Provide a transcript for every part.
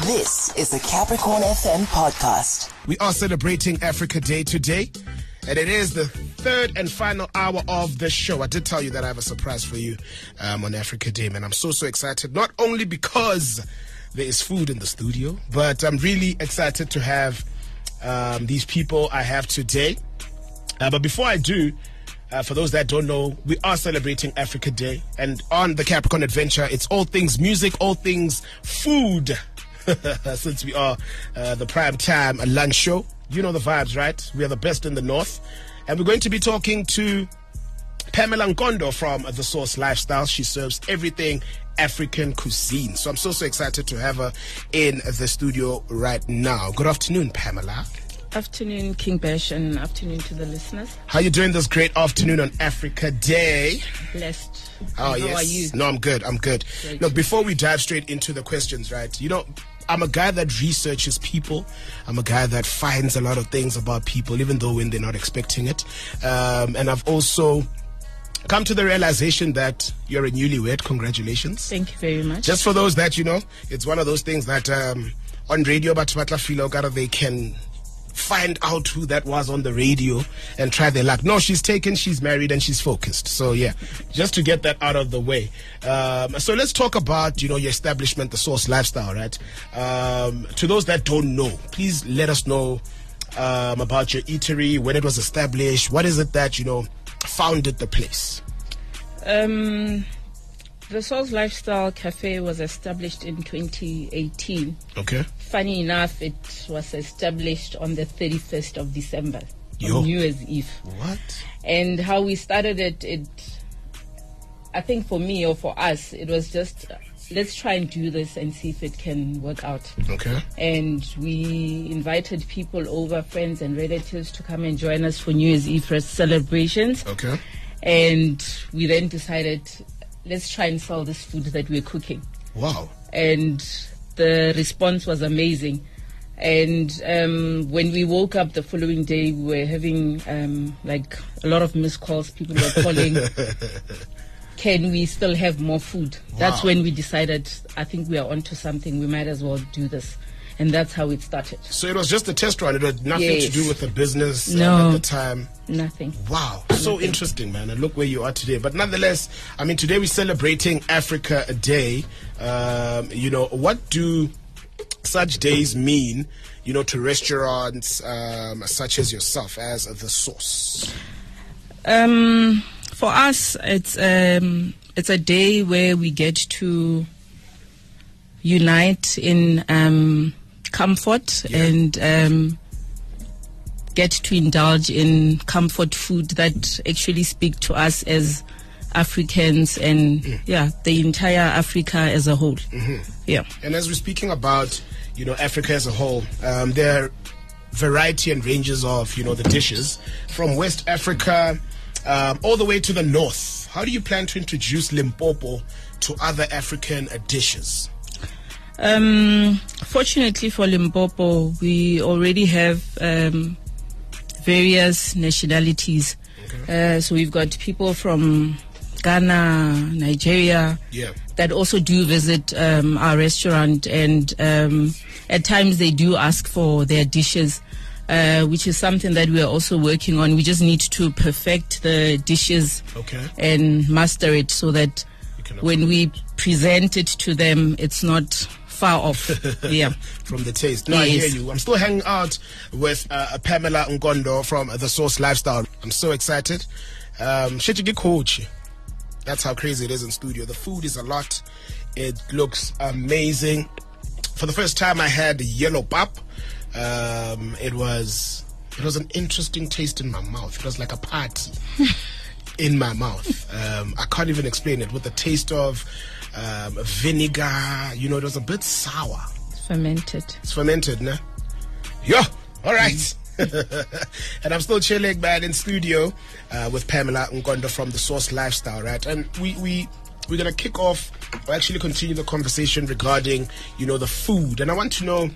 This is the Capricorn FM podcast. We are celebrating Africa Day today, and it is the third and final hour of the show. I did tell you that I have a surprise for you um, on Africa Day, man. I'm so, so excited, not only because there is food in the studio, but I'm really excited to have um, these people I have today. Uh, but before I do, uh, for those that don't know, we are celebrating Africa Day. And on the Capricorn Adventure, it's all things music, all things food. Since we are uh, the prime time lunch show, you know the vibes, right? We are the best in the north. And we're going to be talking to Pamela Nkondo from The Sauce Lifestyle. She serves everything African cuisine. So I'm so, so excited to have her in the studio right now. Good afternoon, Pamela. Afternoon, King Bash, and afternoon to the listeners. How you doing this great afternoon on Africa Day? Blessed. Oh How yes. are you? No, I'm good. I'm good. Great. Look, before we dive straight into the questions, right? You know, I'm a guy that researches people. I'm a guy that finds a lot of things about people, even though when they're not expecting it. Um, and I've also come to the realization that you're a newlywed. Congratulations. Thank you very much. Just for those that you know, it's one of those things that um, on radio, but Gara, they can find out who that was on the radio and try their luck. No, she's taken, she's married, and she's focused. So yeah, just to get that out of the way. Um, so let's talk about you know your establishment, the Sauce Lifestyle, right? Um, to those that don't know, please let us know um, about your eatery, when it was established, what is it that you know founded the place? um, the Sauce Lifestyle Cafe was established in 2018. Okay. Funny enough, it was established on the 31st of December, Yo. New Year's Eve. What? And how we started it, it, I think for me or for us, it was just let's try and do this and see if it can work out. Okay. and we invited people over, friends and relatives, to come and join us for New Year's Eve celebrations. Okay. And we then decided, let's try and sell this food that we're cooking. Wow. And the response was amazing. And um, when we woke up the following day, we were having um, like a lot of missed calls. People were calling. Can we still have more food? That's when we decided. I think we are onto something. We might as well do this, and that's how it started. So it was just a test run. It had nothing to do with the business No. at the time. Nothing. Wow, so interesting, man. And look where you are today. But nonetheless, I mean, today we're celebrating Africa Day. Um, you know, what do such days mean, you know, to restaurants um, such as yourself as the Sauce? Um, for us, it's um, it's a day where we get to unite in um, comfort Yeah. and um, get to indulge in comfort food that actually speak to us as Africans and yeah, the entire Africa as a whole. Yeah. And as we're speaking about, you know, Africa as a whole, um, there are variety and ranges of, you know, the dishes from West Africa um, all the way to the north. How do you plan to introduce Limpopo to other African uh, dishes? Um, fortunately for Limpopo, we already have um, various nationalities. Uh, so we've got people from Ghana, Nigeria, Yeah. that also do visit um, our restaurant, and um, at times they do ask for their dishes. Uh, which is something that we are also working on. We just need to perfect the dishes Okay. and master it so that when we present it to them, it's not far off. yeah. from the taste. No, I hear you. I'm still hanging out with uh, Pamela Nkondo from the Sauce Lifestyle. I'm so excited. Um, Shechigi coach. That's how crazy it is in studio. The food is a lot. It looks amazing. For the first time, I had yellow pap. Um, it was it was an interesting taste in my mouth. It was like a party in my mouth. Um, I can't even explain it. With the taste of um, vinegar, you know, it was a bit sour. Fermented. It's fermented, no? Yo, all right. and I'm still chilling, man, in studio uh, with Pamela Nkondo from the Sauce Lifestyle, right? And we we we're gonna kick off, or actually continue the conversation regarding, you know, the food. And I want to know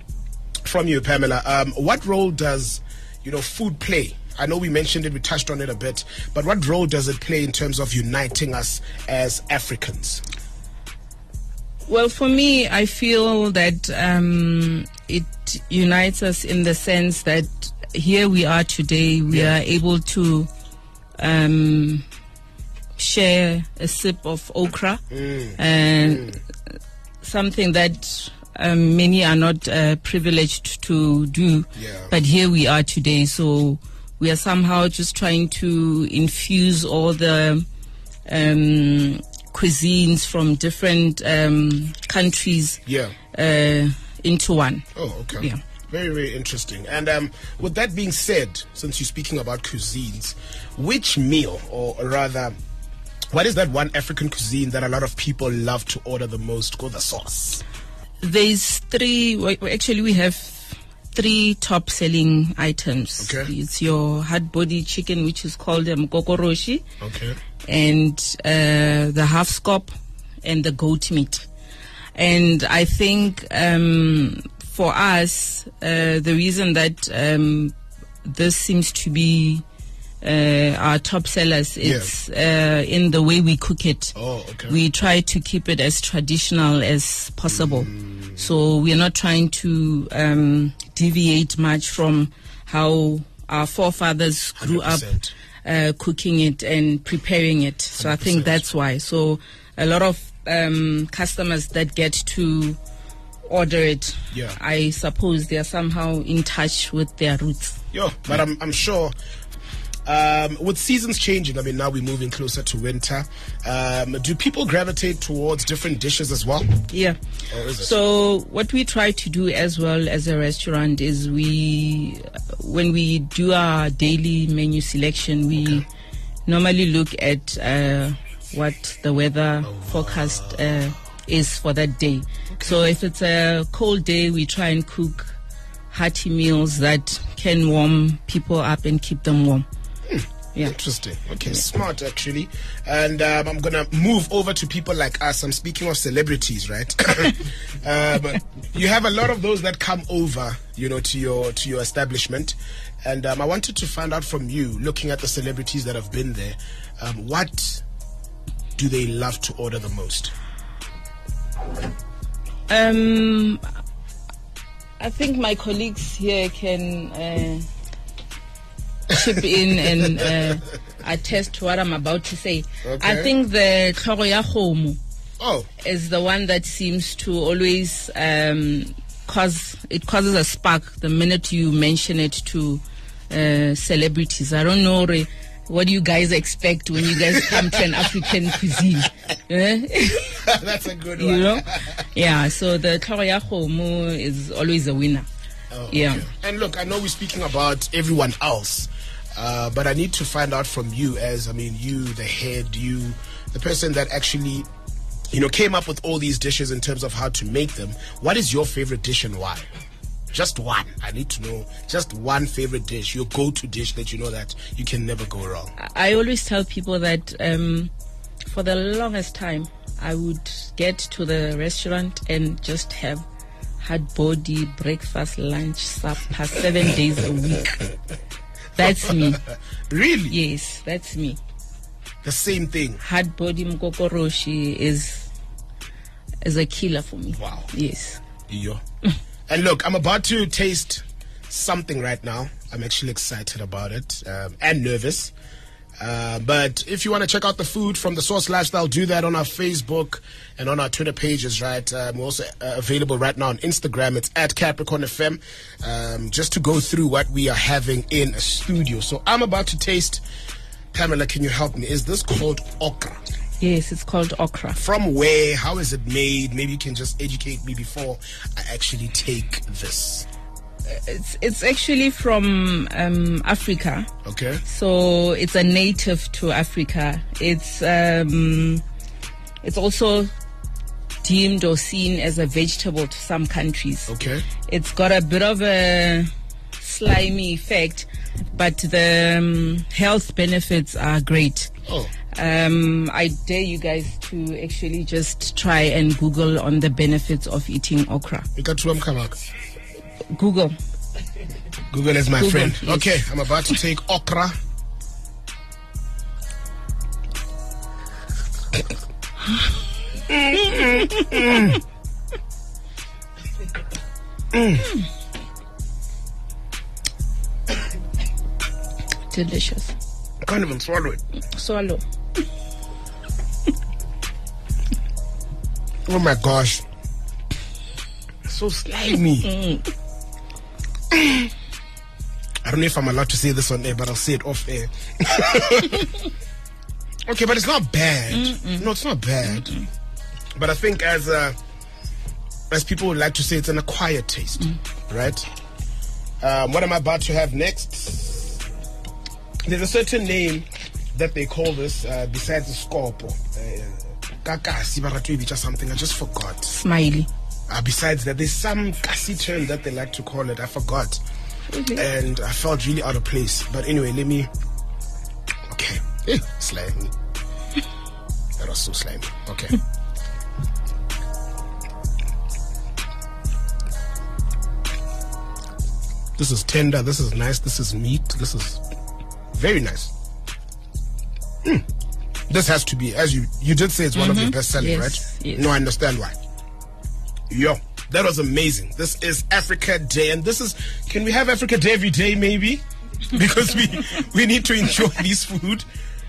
from you, Pamela, um, what role does, you know, food play? I know we mentioned it, we touched on it a bit, but what role does it play in terms of uniting us as Africans? Well, for me, I feel that um, it unites us in the sense that here we are today. We Yeah. are able to um, share a sip of okra, Mm. and something that um, many are not uh, privileged to do. Yeah. But here we are today, so we are somehow just trying to infuse all the um, cuisines from different um, countries Yeah. uh, into one. Oh, okay. Yeah. Very, very interesting. And um, with that being said, since you're speaking about cuisines, which meal, or rather, what is that one African cuisine that a lot of people love to order the most? Go the sauce. There's three. well, Actually, we have three top selling items. Okay. It's your hard body chicken, which is called um, kokoroshi, Okay. and uh, the half scop, and the goat meat. And I think um, for us, uh, the reason that um, this seems to be uh, our top sellers, Yeah. it's uh, in the way we cook it. Oh, okay. We try to keep it as traditional as possible. Mm. So we are not trying to um, deviate much from how our forefathers grew up 100%. uh, cooking it and preparing it. So I 100%. think that's why. So a lot of um, customers that get to order it, Yeah. I suppose they are somehow in touch with their roots. Yo, but I'm, I'm sure um, with seasons changing, I mean, now we're moving closer to winter. Um, do people gravitate towards different dishes as well? Yeah. Or is it? So what we try to do as well as a restaurant is we, when we do our daily menu selection, we normally look at uh, what the weather forecast uh, is for that day. So if it's a cold day, we try and cook hearty meals that can warm people up and keep them warm. Yeah. Interesting. Okay, smart actually. And um, I'm gonna move over to people like us. I'm speaking of celebrities, right? um, you have a lot of those that come over, you know, to your to your establishment, and um, I wanted to find out from you, looking at the celebrities that have been there, um, what do they love to order the most? Um, I think my colleagues here can uh, chip in and uh, attest to what I'm about to say. Okay. I think the tlhogo ya kgomo Oh, is the one that seems to always um, cause it causes a spark the minute you mention it to uh, celebrities. I don't know. Re, what do you guys expect when you guys come to an African cuisine? Eh? that's a good one. you know yeah so the tlhogo ya kgomo is always a winner Oh, Yeah. okay. And look, I know we're speaking about everyone else, uh, but I need to find out from you, as I mean, you, the head, you, the person that actually, you know, came up with all these dishes in terms of how to make them. What is your favorite dish and why? Just one. I need to know just one favorite dish, your go-to dish that you know that you can never go wrong. I- i always tell people that um, for the longest time i would get to the restaurant and just have hard body breakfast lunch supper seven days a week that's me Really, yes that's me the same thing. hard body mkokoroshi is is a killer for me Wow. yes Iyo. and look, I'm about to taste something right now. I'm actually excited about it um, and nervous. Uh, but if you want to check out the food from the Sauce Lifestyle, do that on our Facebook and on our Twitter pages, right? Um, we're also uh, available right now on Instagram. It's at Capricorn FM, um, just to go through what we are having in a studio. So I'm about to taste. Pamela, can you help me? Is this called okra? yes it's called okra From where? How is it made? Maybe you can just educate me before I actually take this. It's it's actually from um, africa Okay. So it's a native to Africa. It's um, it's also deemed or seen as a vegetable to some countries. Okay. It's got a bit of a slimy effect, but the um, health benefits are great. Oh. Um, I dare you guys to actually just try and Google on the benefits of eating okra. Ikatuwa mkamaka. Google. Google is my Google, friend. yes. Okay, I'm about to take okra. Delicious. I can't even swallow it. Swallow. Oh my gosh. So slimy. Mm. I don't know if I'm allowed to say this on air, but I'll say it off air. okay, but it's not bad. No, it's not bad. But I think as uh, as people would like to say, it's an acquired taste, right? Um, what am I about to have next? There's a certain name that they call this uh, besides the scorpo. Uh, kakasi, ba rata ho something. I just forgot. Smiley. Uh, besides that, there's some gassy term that they like to call it. I forgot. And I felt really out of place. But anyway, let me. Okay. Eh, slimy. That was so slimy. Okay. this is tender. This is nice. This is meat. This is very nice. Mm. This has to be, as you you did say, it's one of your best selling, Yes, right? yes. No, I understand why. Yo, that was amazing. This is Africa Day, and this is. Can we have Africa Day every day, maybe? Because we we need to enjoy this food.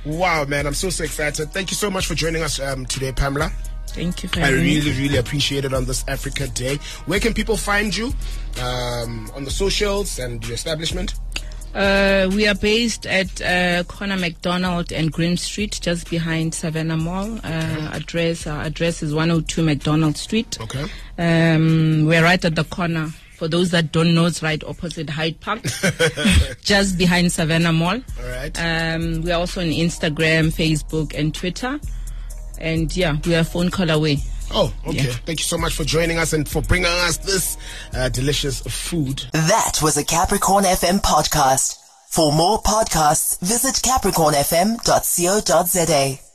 Wow, man, I'm so so excited. Thank you so much for joining us um, today, Pamela. Thank you for I really really appreciate it on this Africa Day. Where can people find you um, on the socials and your establishment? Uh, we are based at uh, Corner McDonald and Grim Street, just behind Savannah Mall. Uh, address our address is 102 McDonald Street. Okay. Um, we're right at the corner. For those that don't know, it's right opposite Hyde Park, just behind Savannah Mall. All right. Um, we are also on Instagram, Facebook, and Twitter. And yeah, we are a phone call away. Oh, okay. Yeah. Thank you so much for joining us and for bringing us this uh, delicious food. That was a Capricorn FM podcast. For more podcasts, visit capricornfm.co.za.